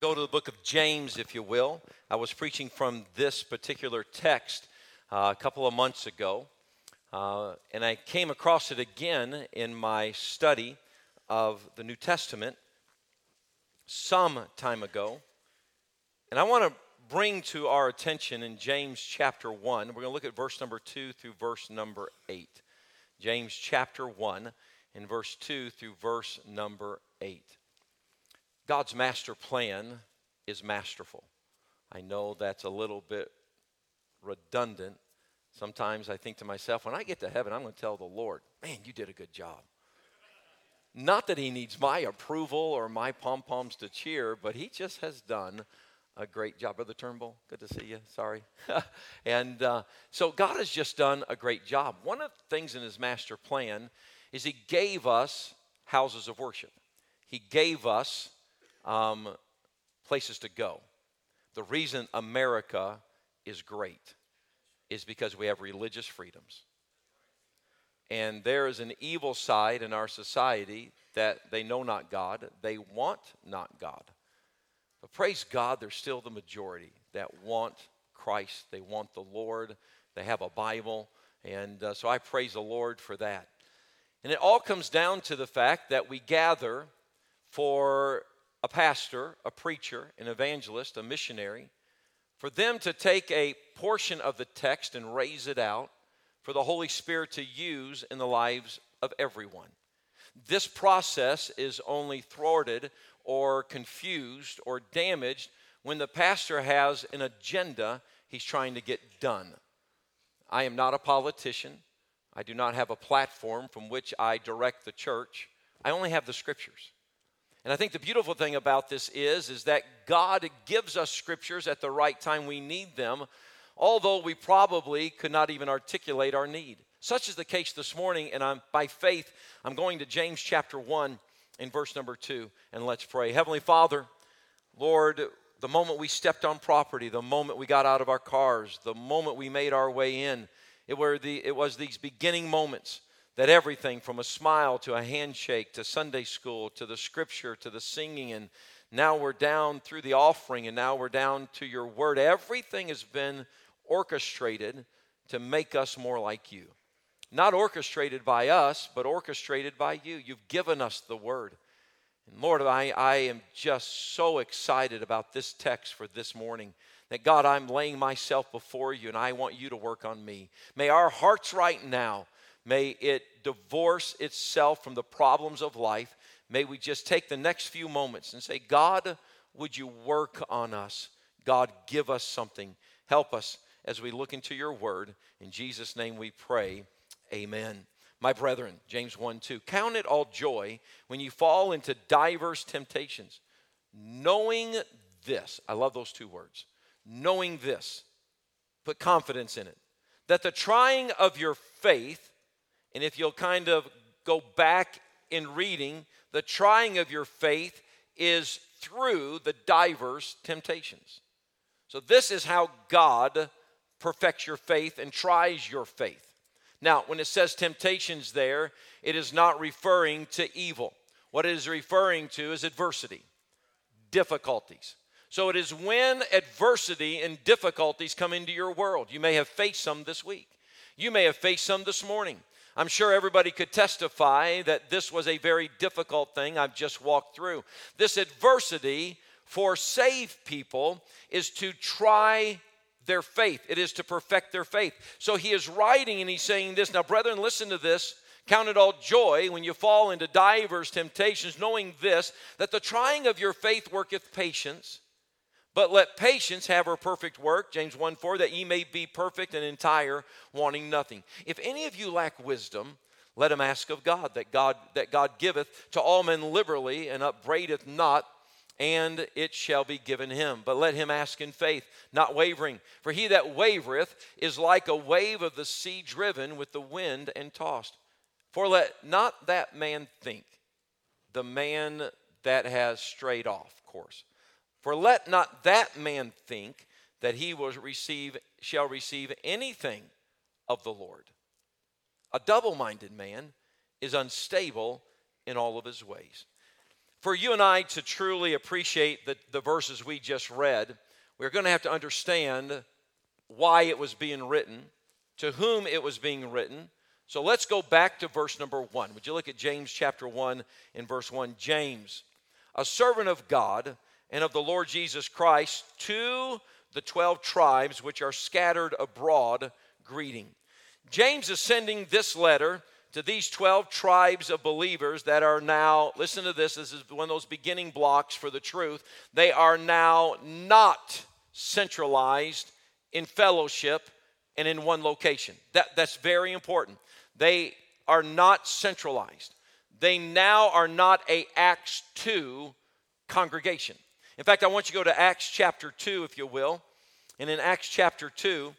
Go to the book of James, if you will. I was preaching from this particular text uh, a couple of months ago, uh, and I came across it again in my study of the New Testament some time ago. And I want to bring to our attention in James chapter 1, we're going to look at verse number 2 through verse number 8. James chapter 1, in verse 2 through verse number 8. God's master plan is masterful. I know that's a little bit redundant. Sometimes I think to myself, when I get to heaven, I'm going to tell the Lord, man, you did a good job. Not that he needs my approval or my pom poms to cheer, but he just has done a great job. Brother Turnbull, good to see you. Sorry. and uh, so God has just done a great job. One of the things in his master plan is he gave us houses of worship, he gave us um, places to go. The reason America is great is because we have religious freedoms. And there is an evil side in our society that they know not God, they want not God. But praise God, there's still the majority that want Christ, they want the Lord, they have a Bible. And uh, so I praise the Lord for that. And it all comes down to the fact that we gather for a pastor, a preacher, an evangelist, a missionary, for them to take a portion of the text and raise it out for the Holy Spirit to use in the lives of everyone. This process is only thwarted or confused or damaged when the pastor has an agenda he's trying to get done. I am not a politician. I do not have a platform from which I direct the church. I only have the scriptures. And I think the beautiful thing about this is is that God gives us scriptures at the right time we need them, although we probably could not even articulate our need. Such is the case this morning, and I'm by faith, I'm going to James chapter 1 in verse number 2, and let's pray. Heavenly Father, Lord, the moment we stepped on property, the moment we got out of our cars, the moment we made our way in, it, were the, it was these beginning moments that everything from a smile to a handshake to Sunday school to the scripture to the singing, and now we're down through the offering, and now we're down to your word, everything has been orchestrated to make us more like you. Not orchestrated by us, but orchestrated by you. You've given us the word. And Lord, I, I am just so excited about this text for this morning that God, I'm laying myself before you and I want you to work on me. May our hearts right now May it divorce itself from the problems of life. May we just take the next few moments and say, God, would you work on us? God, give us something. Help us as we look into your word. In Jesus' name we pray. Amen. My brethren, James 1 2, count it all joy when you fall into diverse temptations, knowing this. I love those two words. Knowing this. Put confidence in it. That the trying of your faith and if you'll kind of go back in reading, the trying of your faith is through the diverse temptations. So, this is how God perfects your faith and tries your faith. Now, when it says temptations there, it is not referring to evil. What it is referring to is adversity, difficulties. So, it is when adversity and difficulties come into your world. You may have faced some this week, you may have faced some this morning. I'm sure everybody could testify that this was a very difficult thing I've just walked through. This adversity for saved people is to try their faith, it is to perfect their faith. So he is writing and he's saying this. Now, brethren, listen to this. Count it all joy when you fall into divers temptations, knowing this, that the trying of your faith worketh patience. But let patience have her perfect work, James 1 4, that ye may be perfect and entire, wanting nothing. If any of you lack wisdom, let him ask of God, that God that God giveth to all men liberally and upbraideth not, and it shall be given him. But let him ask in faith, not wavering. For he that wavereth is like a wave of the sea driven with the wind and tossed. For let not that man think, the man that has strayed off course for let not that man think that he will receive, shall receive anything of the Lord. A double minded man is unstable in all of his ways. for you and I to truly appreciate the, the verses we just read, we're going to have to understand why it was being written, to whom it was being written. So let's go back to verse number one. Would you look at James chapter 1 in verse 1? James, a servant of God and of the Lord Jesus Christ, to the 12 tribes which are scattered abroad, greeting. James is sending this letter to these 12 tribes of believers that are now, listen to this, this is one of those beginning blocks for the truth. They are now not centralized in fellowship and in one location. That, that's very important. They are not centralized. They now are not a Acts 2 congregation. In fact, I want you to go to Acts chapter 2, if you will. And in Acts chapter 2,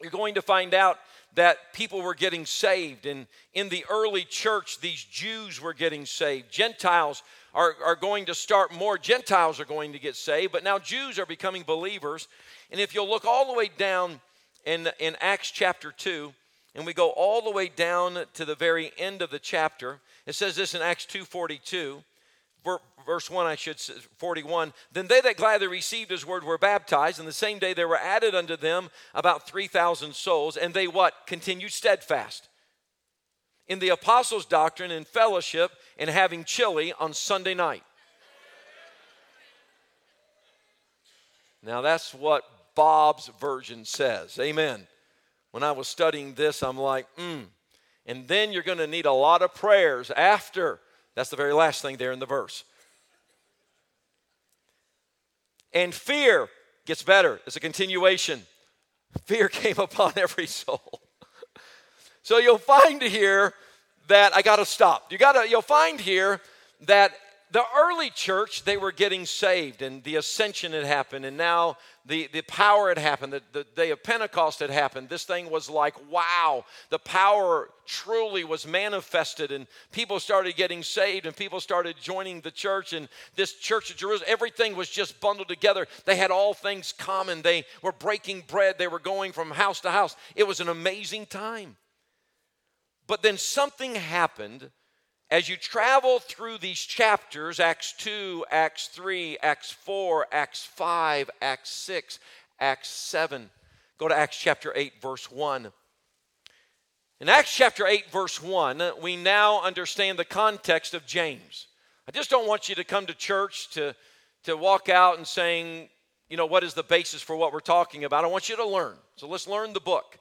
you're going to find out that people were getting saved. And in the early church, these Jews were getting saved. Gentiles are, are going to start more. Gentiles are going to get saved, but now Jews are becoming believers. And if you'll look all the way down in, in Acts chapter 2, and we go all the way down to the very end of the chapter, it says this in Acts 2.42, verse 1, I should say, 41. Then they that gladly received his word were baptized, and the same day there were added unto them about 3,000 souls, and they what? Continued steadfast in the apostles' doctrine and fellowship and having chili on Sunday night. Now that's what Bob's version says. Amen. When I was studying this, I'm like, hmm. And then you're going to need a lot of prayers after. That's the very last thing there in the verse. And fear gets better. It's a continuation. Fear came upon every soul. so you'll find here that I got to stop. You got to you'll find here that the early church they were getting saved and the ascension had happened and now the, the power had happened the, the day of pentecost had happened. This thing was like wow the power truly was manifested and people started getting saved and people started joining the church and this church of jerusalem everything was just bundled together. They had all things common. They were breaking bread. They were going from house to house. It was an amazing time. But then something happened as you travel through these chapters Acts 2, Acts 3, Acts 4, Acts 5, Acts 6, Acts 7. Go to Acts chapter 8, verse 1. In Acts chapter 8, verse 1, we now understand the context of James. I just don't want you to come to church to, to walk out and saying, you know, what is the basis for what we're talking about? I want you to learn. So let's learn the book.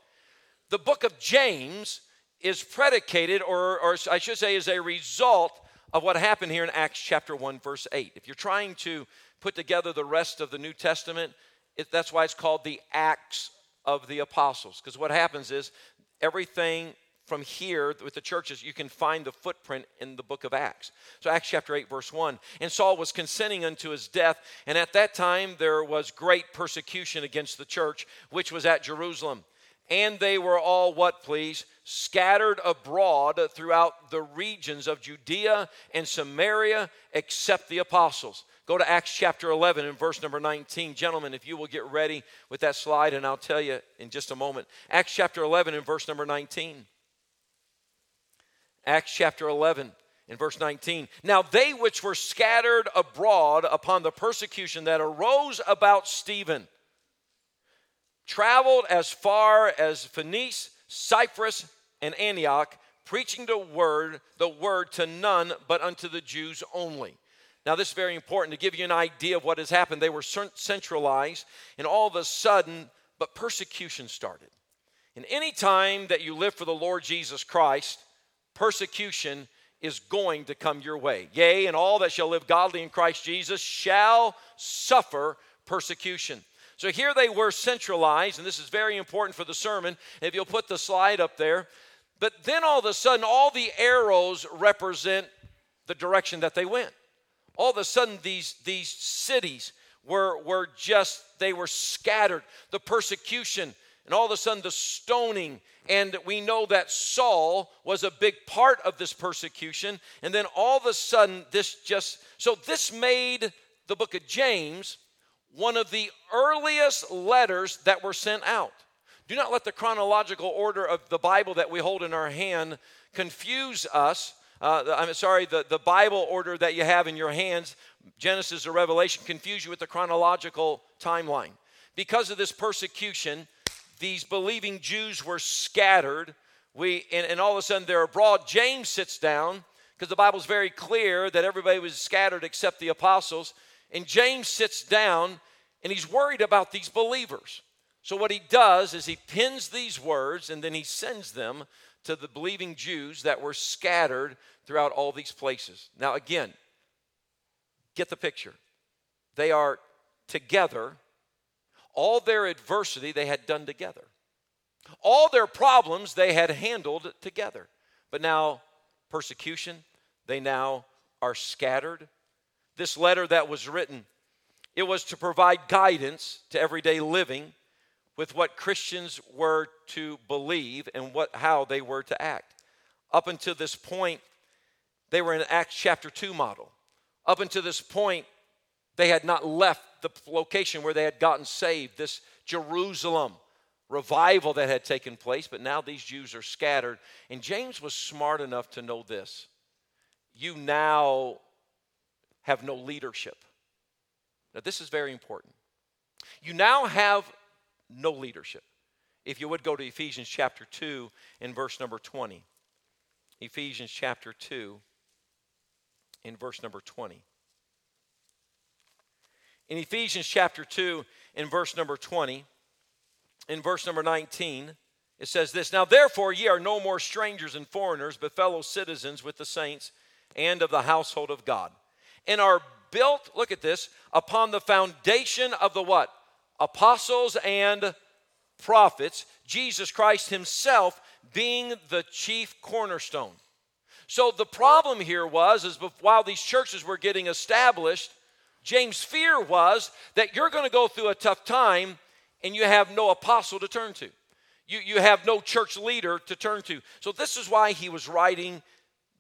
The book of James is predicated, or, or I should say, is a result of what happened here in Acts chapter 1, verse 8. If you're trying to put together the rest of the New Testament, it, that's why it's called the Acts of the Apostles. Because what happens is everything from here with the churches, you can find the footprint in the book of Acts. So, Acts chapter 8, verse 1. And Saul was consenting unto his death, and at that time there was great persecution against the church, which was at Jerusalem. And they were all what, please? scattered abroad throughout the regions of Judea and Samaria, except the apostles. Go to Acts chapter 11 and verse number 19. Gentlemen, if you will get ready with that slide, and I'll tell you in just a moment. Acts chapter 11 and verse number 19. Acts chapter 11 in verse 19. Now they which were scattered abroad upon the persecution that arose about Stephen traveled as far as Phoenice Cyprus, and Antioch, preaching the word, the word to none but unto the Jews only. Now, this is very important to give you an idea of what has happened. They were centralized, and all of a sudden, but persecution started. And any time that you live for the Lord Jesus Christ, persecution is going to come your way. Yea, and all that shall live godly in Christ Jesus shall suffer persecution. So here they were centralized, and this is very important for the sermon. If you'll put the slide up there. But then all of a sudden, all the arrows represent the direction that they went. All of a sudden, these, these cities were, were just, they were scattered. The persecution, and all of a sudden, the stoning. And we know that Saul was a big part of this persecution. And then all of a sudden, this just, so this made the book of James one of the earliest letters that were sent out. Do not let the chronological order of the Bible that we hold in our hand confuse us uh, I'm sorry, the, the Bible order that you have in your hands, Genesis or Revelation, confuse you with the chronological timeline. Because of this persecution, these believing Jews were scattered. We, and, and all of a sudden they're abroad. James sits down because the Bible's very clear that everybody was scattered except the apostles. And James sits down and he's worried about these believers. So, what he does is he pins these words and then he sends them to the believing Jews that were scattered throughout all these places. Now, again, get the picture. They are together. All their adversity they had done together. All their problems they had handled together. But now, persecution, they now are scattered. This letter that was written, it was to provide guidance to everyday living with what Christians were to believe and what, how they were to act. Up until this point, they were in Acts chapter 2 model. Up until this point, they had not left the location where they had gotten saved, this Jerusalem revival that had taken place, but now these Jews are scattered. And James was smart enough to know this. You now have no leadership. Now, this is very important. You now have no leadership. If you would go to Ephesians chapter 2 in verse number 20. Ephesians chapter 2 in verse number 20. In Ephesians chapter 2 in verse number 20, in verse number 19, it says this Now therefore ye are no more strangers and foreigners, but fellow citizens with the saints and of the household of God, and are built, look at this, upon the foundation of the what? apostles and prophets, Jesus Christ himself being the chief cornerstone. So the problem here was is while these churches were getting established, James' fear was that you're going to go through a tough time and you have no apostle to turn to. You, you have no church leader to turn to. So this is why he was writing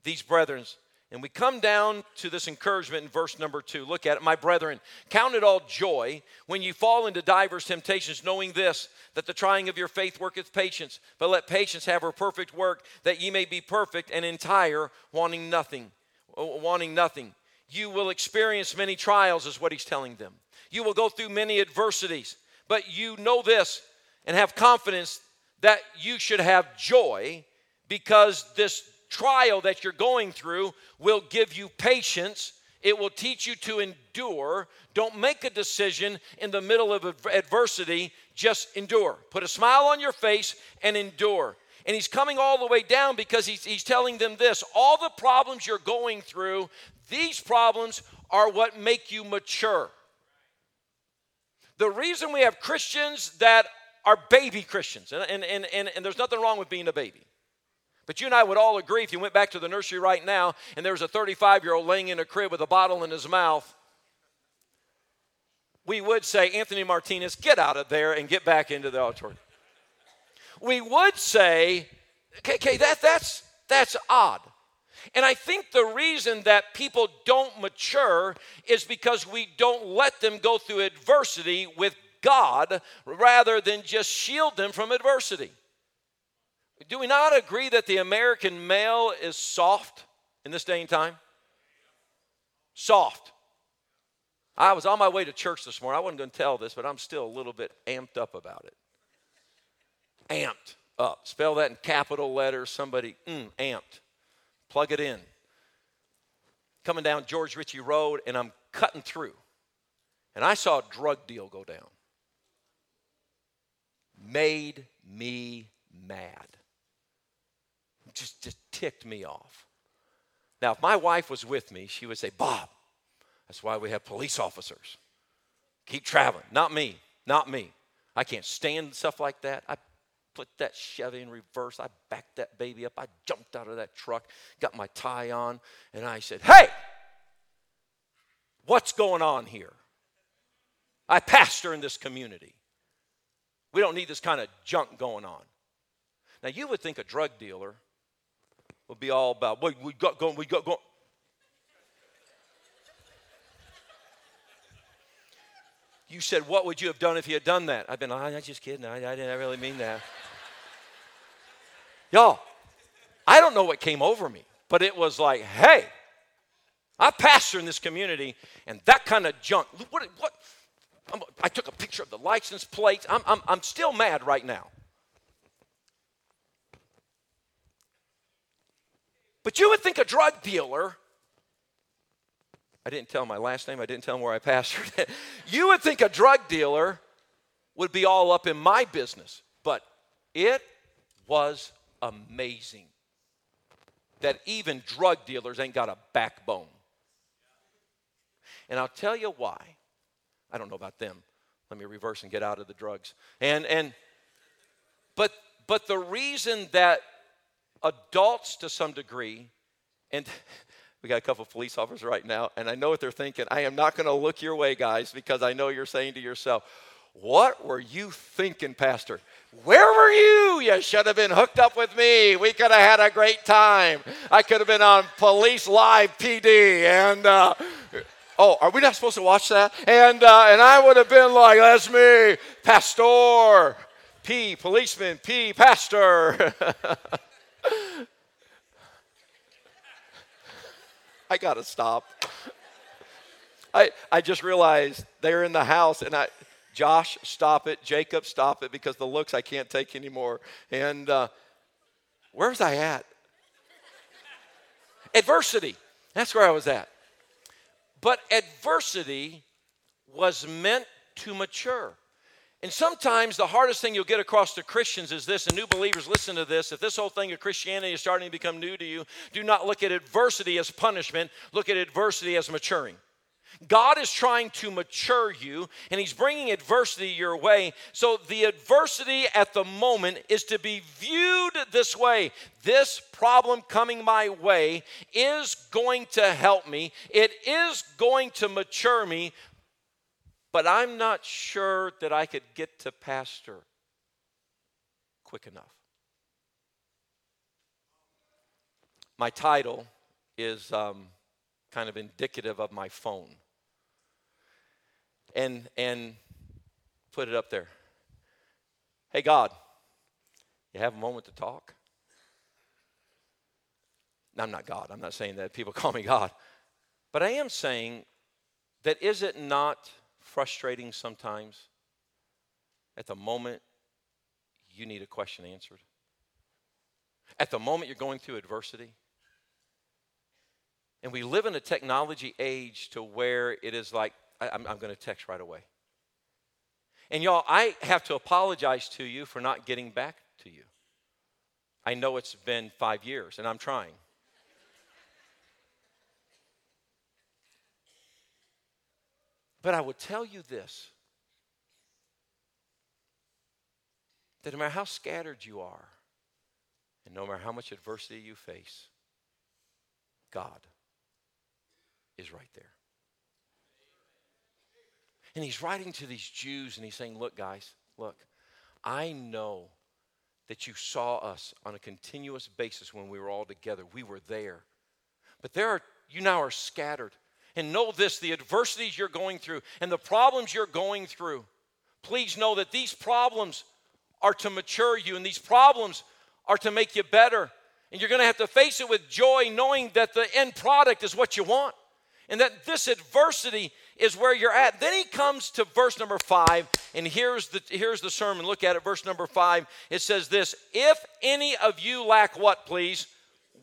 these brethren and we come down to this encouragement in verse number two. Look at it, my brethren. Count it all joy when you fall into divers temptations, knowing this, that the trying of your faith worketh patience. But let patience have her perfect work, that ye may be perfect and entire, wanting nothing. Uh, wanting nothing. You will experience many trials, is what he's telling them. You will go through many adversities, but you know this and have confidence that you should have joy because this trial that you're going through will give you patience. It will teach you to endure. Don't make a decision in the middle of adversity, just endure. Put a smile on your face and endure. And he's coming all the way down because he's, he's telling them this all the problems you're going through, these problems are what make you mature. The reason we have Christians that are baby Christians, and, and, and, and, and there's nothing wrong with being a baby. But you and I would all agree if you went back to the nursery right now and there was a 35 year old laying in a crib with a bottle in his mouth, we would say, Anthony Martinez, get out of there and get back into the auditorium. We would say, okay, okay that, that's, that's odd. And I think the reason that people don't mature is because we don't let them go through adversity with God rather than just shield them from adversity. Do we not agree that the American male is soft in this day and time? Soft. I was on my way to church this morning. I wasn't going to tell this, but I'm still a little bit amped up about it. Amped up. Spell that in capital letters. Somebody, mm, amped. Plug it in. Coming down George Ritchie Road, and I'm cutting through. And I saw a drug deal go down. Made me mad just, just ticked me off. Now, if my wife was with me, she would say, Bob, that's why we have police officers. Keep traveling. Not me. Not me. I can't stand stuff like that. I put that Chevy in reverse. I backed that baby up. I jumped out of that truck, got my tie on, and I said, Hey, what's going on here? I pastor in this community. We don't need this kind of junk going on. Now, you would think a drug dealer will be all about, wait, we got going, we got going. You said, What would you have done if you had done that? I've been, oh, I'm just kidding. I, I didn't really mean that. Y'all, I don't know what came over me. but it was like, hey, I pastor in this community, and that kind of junk. What? what i took a picture of the license plates. I'm, I'm, I'm still mad right now. But you would think a drug dealer, I didn't tell my last name, I didn't tell him where I pastored. you would think a drug dealer would be all up in my business. But it was amazing that even drug dealers ain't got a backbone. And I'll tell you why. I don't know about them. Let me reverse and get out of the drugs. And and but but the reason that adults to some degree, and we got a couple police officers right now, and I know what they're thinking. I am not going to look your way, guys, because I know you're saying to yourself, What were you thinking, Pastor? Where were you? You should have been hooked up with me. We could have had a great time. I could have been on Police Live PD. And, uh, oh, are we not supposed to watch that? And, uh, and I would have been like, That's me, Pastor. P, policeman, P, pastor. I got to stop. I, I just realized they're in the house and I, Josh, stop it. Jacob, stop it because the looks I can't take anymore. And uh, where's I at? adversity. That's where I was at. But adversity was meant to mature. And sometimes the hardest thing you'll get across to Christians is this, and new believers, listen to this. If this whole thing of Christianity is starting to become new to you, do not look at adversity as punishment, look at adversity as maturing. God is trying to mature you, and He's bringing adversity your way. So, the adversity at the moment is to be viewed this way this problem coming my way is going to help me, it is going to mature me, but I'm not sure that I could get to pastor quick enough. My title is um, kind of indicative of my phone. And, and put it up there. Hey, God, you have a moment to talk? I'm not God. I'm not saying that people call me God. But I am saying that is it not frustrating sometimes at the moment you need a question answered? At the moment you're going through adversity? And we live in a technology age to where it is like, I, am going to text right away. And y'all, I have to apologize to you for not getting back to you. I know it's been five years, and I'm trying. But I would tell you this that no matter how scattered you are, and no matter how much adversity you face, God is right there. And he's writing to these Jews and he's saying, Look, guys, look, I know that you saw us on a continuous basis when we were all together. We were there. But there are, you now are scattered. And know this the adversities you're going through and the problems you're going through, please know that these problems are to mature you and these problems are to make you better. And you're going to have to face it with joy, knowing that the end product is what you want and that this adversity is where you're at. Then he comes to verse number five, and here's the, here's the sermon. Look at it, verse number five. It says this If any of you lack what, please?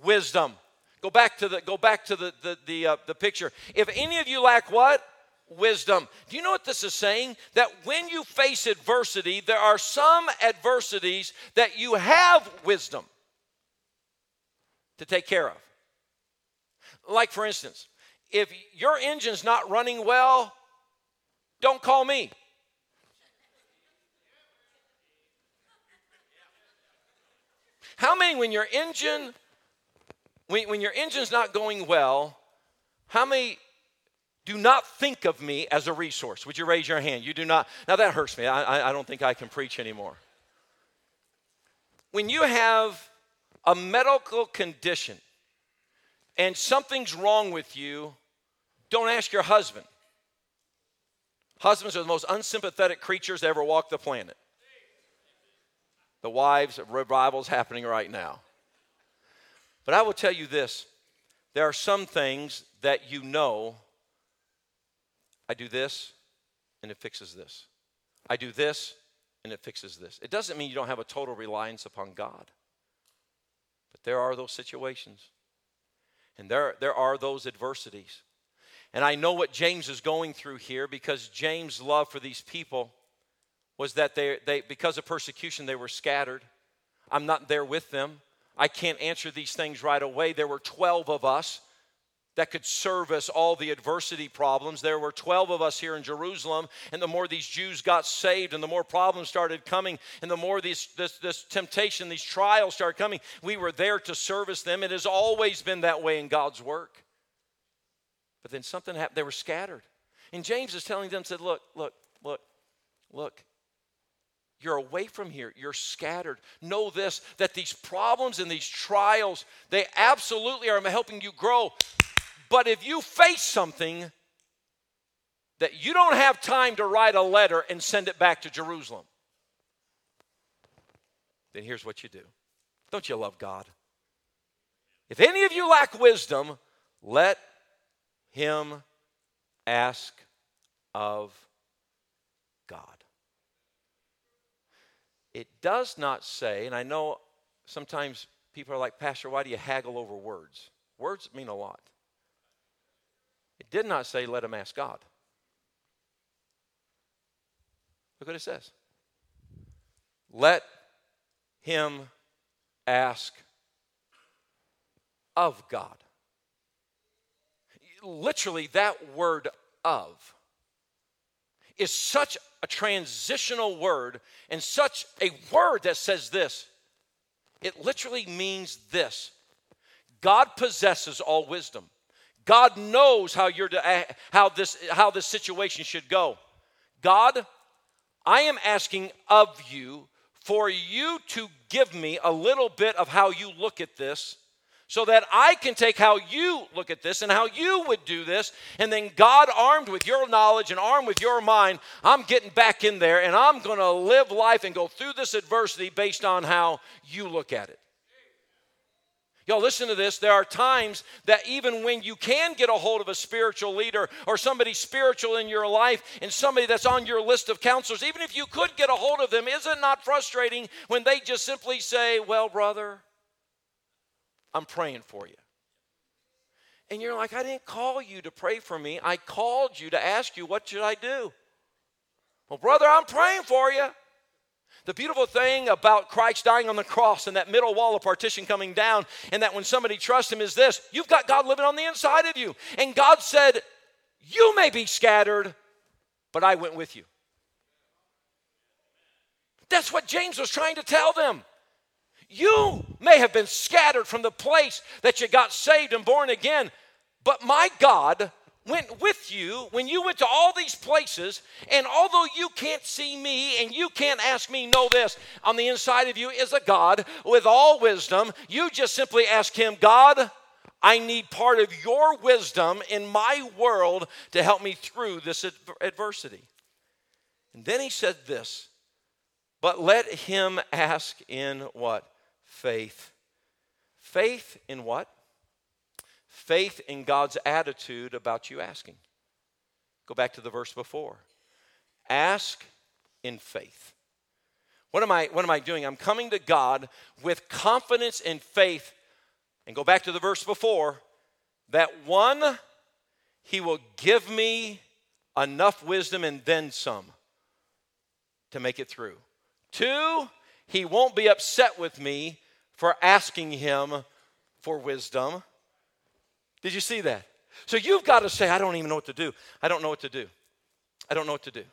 Wisdom. Go back to the go back to the the the, uh, the picture. If any of you lack what? Wisdom. Do you know what this is saying? That when you face adversity, there are some adversities that you have wisdom to take care of. Like, for instance, if your engine's not running well, don't call me. How many, when your engine when, when your engine's not going well, how many do not think of me as a resource? Would you raise your hand? You do not. Now that hurts me. I, I don't think I can preach anymore. When you have a medical condition and something's wrong with you, don't ask your husband. Husbands are the most unsympathetic creatures to ever walk the planet. The wives, of revival's happening right now. But I will tell you this there are some things that you know I do this and it fixes this. I do this and it fixes this. It doesn't mean you don't have a total reliance upon God. But there are those situations. And there, there are those adversities. And I know what James is going through here because James' love for these people was that they, they because of persecution, they were scattered. I'm not there with them. I can't answer these things right away. There were 12 of us that could service all the adversity problems. There were 12 of us here in Jerusalem, and the more these Jews got saved and the more problems started coming, and the more these, this, this temptation, these trials started coming, we were there to service them. It has always been that way in God's work. But then something happened, they were scattered. And James is telling them, said, Look, look, look, look. You're away from here. You're scattered. Know this that these problems and these trials, they absolutely are helping you grow. But if you face something that you don't have time to write a letter and send it back to Jerusalem, then here's what you do. Don't you love God? If any of you lack wisdom, let him ask of God. It does not say, and I know sometimes people are like, Pastor, why do you haggle over words? Words mean a lot. It did not say, let him ask God. Look what it says. Let him ask of God. Literally, that word of is such a transitional word and such a word that says this. It literally means this God possesses all wisdom. God knows how, you're to, how, this, how this situation should go. God, I am asking of you for you to give me a little bit of how you look at this so that I can take how you look at this and how you would do this. And then, God, armed with your knowledge and armed with your mind, I'm getting back in there and I'm going to live life and go through this adversity based on how you look at it. Y'all, listen to this. There are times that even when you can get a hold of a spiritual leader or somebody spiritual in your life and somebody that's on your list of counselors, even if you could get a hold of them, is it not frustrating when they just simply say, Well, brother, I'm praying for you? And you're like, I didn't call you to pray for me. I called you to ask you, What should I do? Well, brother, I'm praying for you. The beautiful thing about Christ dying on the cross and that middle wall of partition coming down, and that when somebody trusts Him is this you've got God living on the inside of you. And God said, You may be scattered, but I went with you. That's what James was trying to tell them. You may have been scattered from the place that you got saved and born again, but my God went with you when you went to all these places, and although you can't see me and you can't ask me, know this on the inside of you is a God with all wisdom. You just simply ask Him, God, I need part of your wisdom in my world to help me through this adversity. And then He said this, but let him ask in what? Faith. Faith in what? faith in God's attitude about you asking. Go back to the verse before. Ask in faith. What am I what am I doing? I'm coming to God with confidence and faith. And go back to the verse before that one he will give me enough wisdom and then some to make it through. Two, he won't be upset with me for asking him for wisdom. Did you see that? So you've got to say, I don't even know what to do. I don't know what to do. I don't know what to do.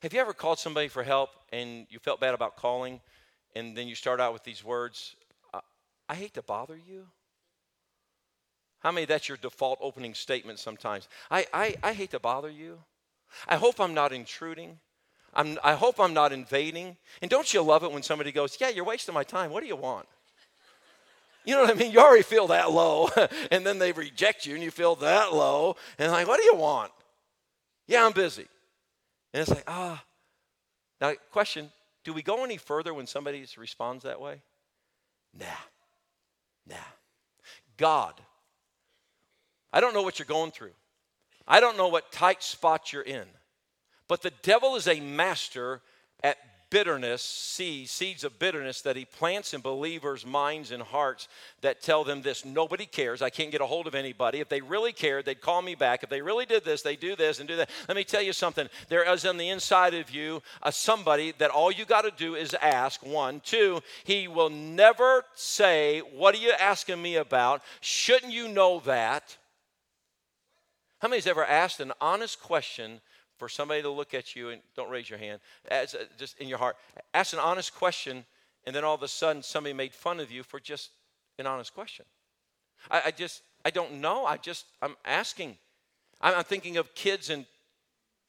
Have you ever called somebody for help and you felt bad about calling and then you start out with these words, I hate to bother you? How many that's your default opening statement sometimes? I, I, I hate to bother you. I hope I'm not intruding. I'm, I hope I'm not invading. And don't you love it when somebody goes, Yeah, you're wasting my time. What do you want? You know what I mean? You already feel that low, and then they reject you, and you feel that low, and like, what do you want? Yeah, I'm busy. And it's like, ah. Now, question do we go any further when somebody responds that way? Nah. Nah. God I don't know what you're going through. I don't know what tight spot you're in. But the devil is a master at bitterness, seeds, seeds of bitterness that he plants in believers' minds and hearts that tell them this nobody cares. I can't get a hold of anybody. If they really cared, they'd call me back. If they really did this, they do this and do that. Let me tell you something. There is on the inside of you a somebody that all you got to do is ask. One, two, he will never say, What are you asking me about? Shouldn't you know that? How many's ever asked an honest question for somebody to look at you and don't raise your hand, as, uh, just in your heart, ask an honest question, and then all of a sudden somebody made fun of you for just an honest question. I, I just, I don't know. I just, I'm asking. I'm, I'm thinking of kids in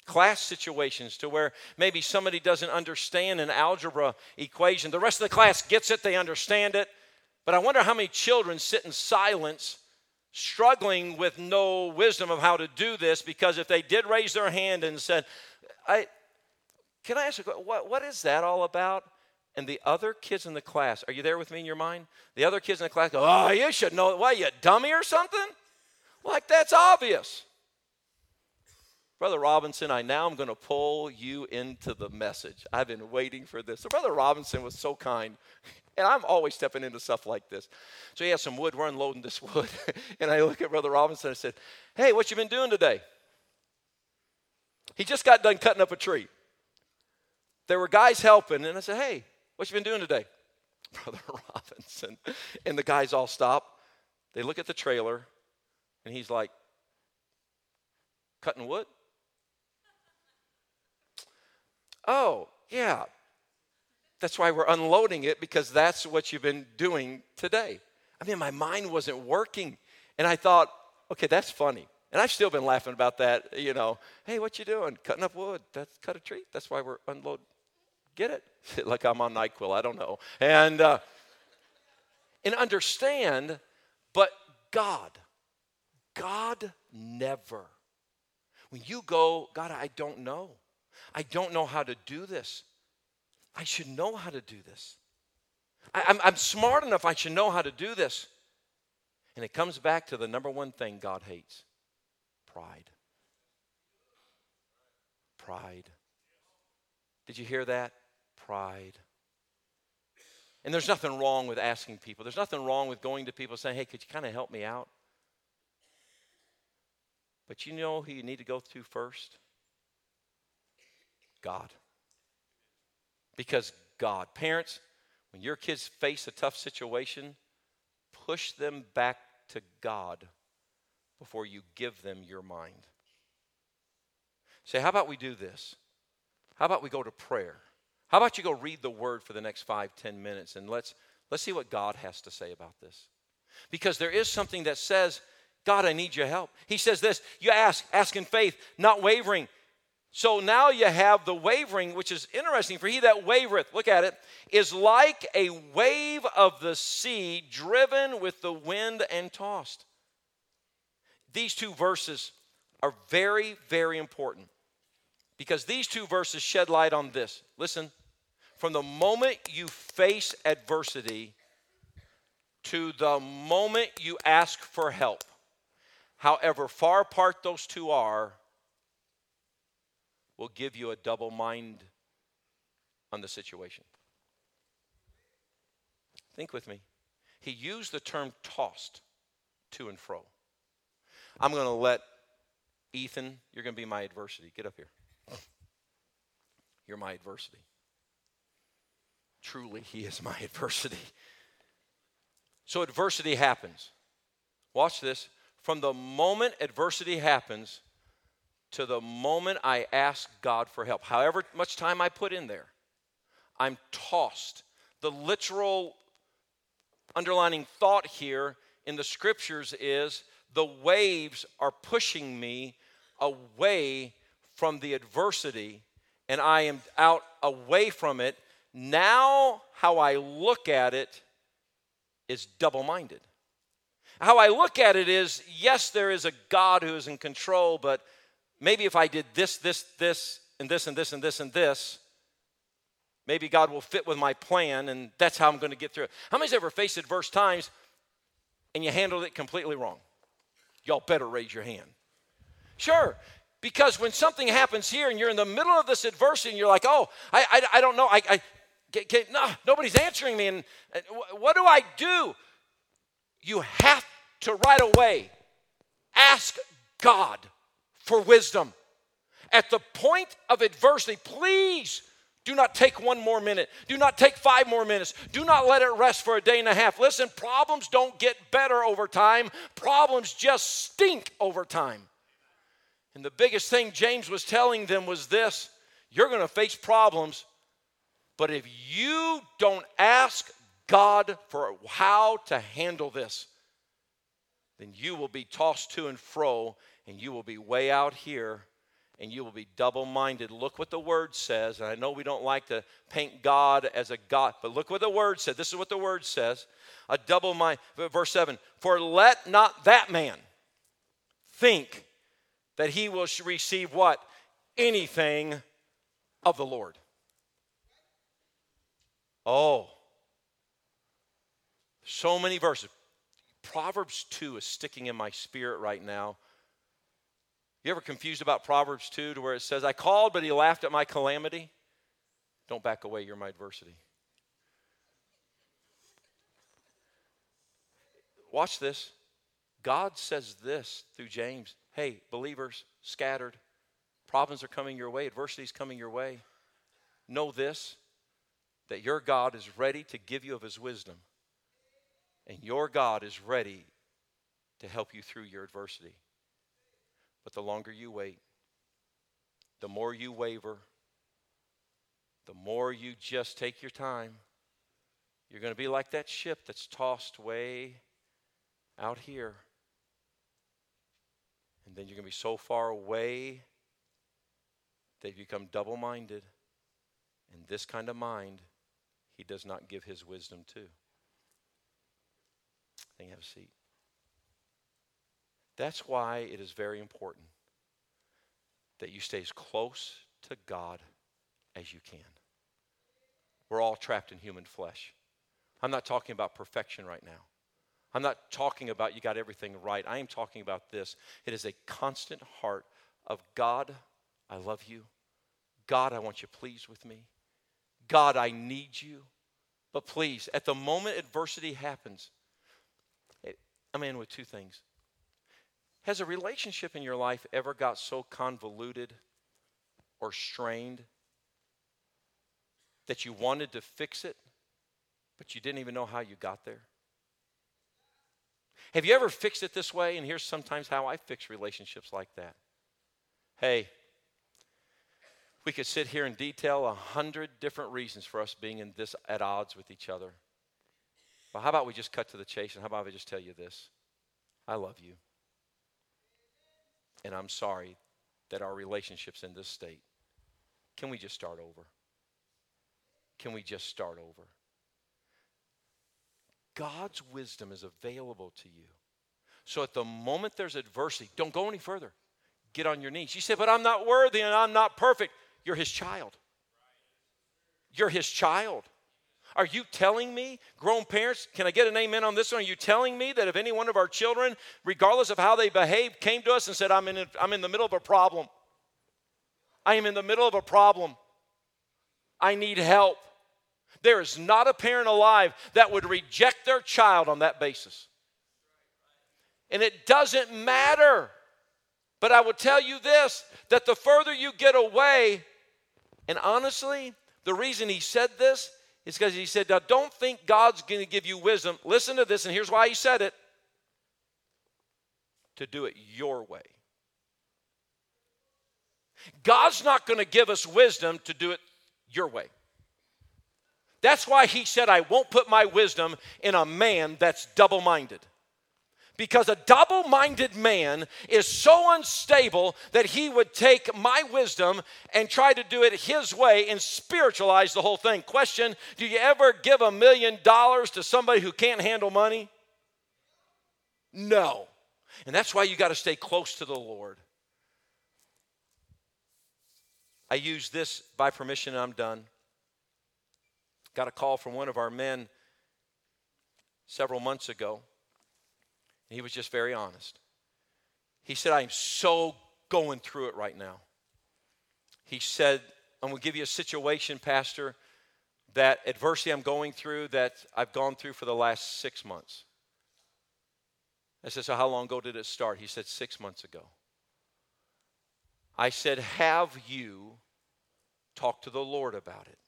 class situations to where maybe somebody doesn't understand an algebra equation. The rest of the class gets it, they understand it. But I wonder how many children sit in silence struggling with no wisdom of how to do this because if they did raise their hand and said, I, Can I ask you, what, what is that all about? And the other kids in the class, are you there with me in your mind? The other kids in the class go, Oh, you should know. Why, you dummy or something? Like, that's obvious. Brother Robinson, I now am going to pull you into the message. I've been waiting for this. So Brother Robinson was so kind. And I'm always stepping into stuff like this. So he has some wood. We're unloading this wood. and I look at Brother Robinson and I said, Hey, what you been doing today? He just got done cutting up a tree. There were guys helping, and I said, Hey, what you been doing today? Brother Robinson. And the guys all stop. They look at the trailer, and he's like, Cutting wood? Oh, yeah, that's why we're unloading it because that's what you've been doing today. I mean, my mind wasn't working. And I thought, okay, that's funny. And I've still been laughing about that, you know. Hey, what you doing? Cutting up wood. That's cut a tree. That's why we're unloading. Get it? like I'm on NyQuil. I don't know. And uh, and understand, but God, God never. When you go, God, I don't know. I don't know how to do this. I should know how to do this. I, am I'm, I'm smart enough, I should know how to do this. And it comes back to the number one thing God hates pride. Pride. Did you hear that? Pride. And there's nothing wrong with asking people. There's nothing wrong with going to people saying, hey, could you kind of help me out? But you know who you need to go to first? God. Because God. Parents, when your kids face a tough situation, push them back to God before you give them your mind. Say, how about we do this? How about we go to prayer? How about you go read the word for the next five, ten minutes and let's let's see what God has to say about this. Because there is something that says, God, I need your help. He says this, you ask, ask in faith, not wavering. So now you have the wavering, which is interesting. For he that wavereth, look at it, is like a wave of the sea driven with the wind and tossed. These two verses are very, very important because these two verses shed light on this. Listen, from the moment you face adversity to the moment you ask for help, however far apart those two are, will give you a double mind on the situation. Think with me. He used the term tossed to and fro. I'm going to let Ethan, you're going to be my adversity. Get up here. You're my adversity. Truly, he is my adversity. So, adversity happens. Watch this. From the moment adversity happens, to the moment I ask God for help. However much time I put in there, I'm tossed. The literal underlining thought here in the scriptures is the waves are pushing me away from the adversity and I am out away from it. Now, how I look at it is double minded. How I look at it is yes, there is a God who is in control, but maybe if I did this, this, this, and this, and this, and this, and this, maybe God will fit with my plan, and that's how I'm going to get through it. How many's ever faced adverse times and you handled it completely wrong? Y'all better raise your hand. Sure, because when something happens here and you're in the middle of this adversity and you're like, oh, I, I, I don't know, I, I no, nobody's answering me, and, uh, and what do I do? You have to right away ask God for wisdom. At the point of adversity, please do not take one more minute. Do not take five more minutes. Do not let it rest for a day and a half. Listen, problems don't get better over time, problems just stink over time. And the biggest thing James was telling them was this you're going to face problems, but if you don't ask God for how to handle this, then you will be tossed to and fro and you will be way out here and you will be double minded. Look what the word says. And I know we don't like to paint God as a God, but look what the word said. This is what the word says. A double mind. Verse 7 For let not that man think that he will receive what? Anything of the Lord. Oh, so many verses. Proverbs 2 is sticking in my spirit right now. You ever confused about Proverbs 2 to where it says, I called, but he laughed at my calamity? Don't back away, you're my adversity. Watch this. God says this through James Hey, believers, scattered, problems are coming your way, adversity is coming your way. Know this that your God is ready to give you of his wisdom, and your God is ready to help you through your adversity. But the longer you wait, the more you waver, the more you just take your time, you're going to be like that ship that's tossed way out here. And then you're going to be so far away that you become double minded. And this kind of mind, he does not give his wisdom to. Then have a seat. That's why it is very important that you stay as close to God as you can. We're all trapped in human flesh. I'm not talking about perfection right now. I'm not talking about you got everything right. I am talking about this. It is a constant heart of God, I love you. God, I want you pleased with me. God, I need you. But please, at the moment adversity happens, I'm in with two things. Has a relationship in your life ever got so convoluted or strained that you wanted to fix it, but you didn't even know how you got there? Have you ever fixed it this way? And here's sometimes how I fix relationships like that. Hey, we could sit here and detail a hundred different reasons for us being in this at odds with each other. Well, how about we just cut to the chase and how about I just tell you this? I love you. And I'm sorry that our relationship's in this state. Can we just start over? Can we just start over? God's wisdom is available to you. So at the moment there's adversity, don't go any further. Get on your knees. You say, but I'm not worthy and I'm not perfect. You're his child. You're his child. Are you telling me, grown parents, can I get an amen on this one? Are you telling me that if any one of our children, regardless of how they behave, came to us and said, I'm in, a, I'm in the middle of a problem, I am in the middle of a problem, I need help. There is not a parent alive that would reject their child on that basis. And it doesn't matter. But I will tell you this that the further you get away, and honestly, the reason he said this is because he said, Now don't think God's going to give you wisdom. Listen to this, and here's why he said it to do it your way. God's not going to give us wisdom to do it your way. That's why he said, I won't put my wisdom in a man that's double minded. Because a double minded man is so unstable that he would take my wisdom and try to do it his way and spiritualize the whole thing. Question Do you ever give a million dollars to somebody who can't handle money? No. And that's why you got to stay close to the Lord. I use this by permission, and I'm done. Got a call from one of our men several months ago. He was just very honest. He said, I am so going through it right now. He said, I'm going to give you a situation, Pastor, that adversity I'm going through that I've gone through for the last six months. I said, So how long ago did it start? He said, Six months ago. I said, Have you talked to the Lord about it?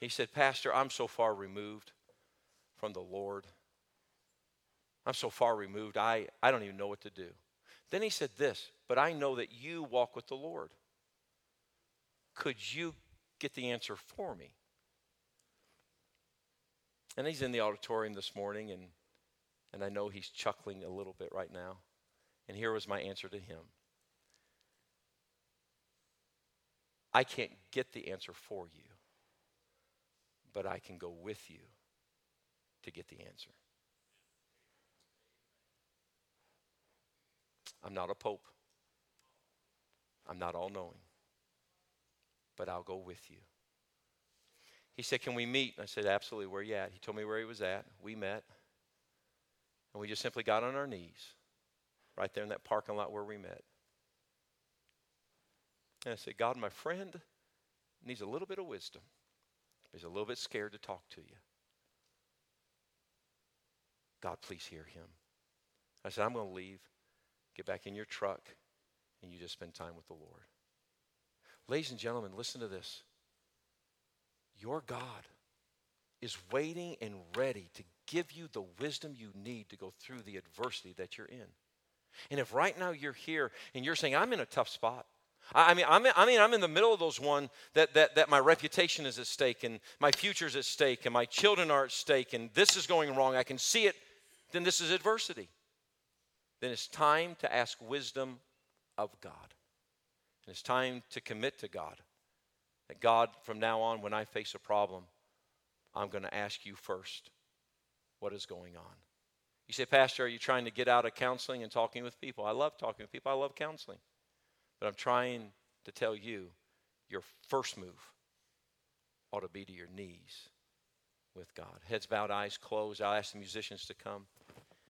He said, Pastor, I'm so far removed from the Lord. I'm so far removed, I, I don't even know what to do. Then he said this, but I know that you walk with the Lord. Could you get the answer for me? And he's in the auditorium this morning, and, and I know he's chuckling a little bit right now. And here was my answer to him I can't get the answer for you, but I can go with you to get the answer. I'm not a pope. I'm not all knowing. But I'll go with you. He said, Can we meet? I said, Absolutely. Where are you at? He told me where he was at. We met. And we just simply got on our knees right there in that parking lot where we met. And I said, God, my friend needs a little bit of wisdom. He's a little bit scared to talk to you. God, please hear him. I said, I'm going to leave. Get back in your truck, and you just spend time with the Lord. Ladies and gentlemen, listen to this. Your God is waiting and ready to give you the wisdom you need to go through the adversity that you're in. And if right now you're here and you're saying, I'm in a tough spot, I mean, I'm in, I mean, I'm in the middle of those one that, that, that my reputation is at stake and my future's at stake and my children are at stake and this is going wrong. I can see it. Then this is adversity then it's time to ask wisdom of God. And it's time to commit to God. That God, from now on, when I face a problem, I'm going to ask you first what is going on. You say, Pastor, are you trying to get out of counseling and talking with people? I love talking with people, I love counseling. But I'm trying to tell you your first move ought to be to your knees with God. Heads bowed, eyes closed. I'll ask the musicians to come.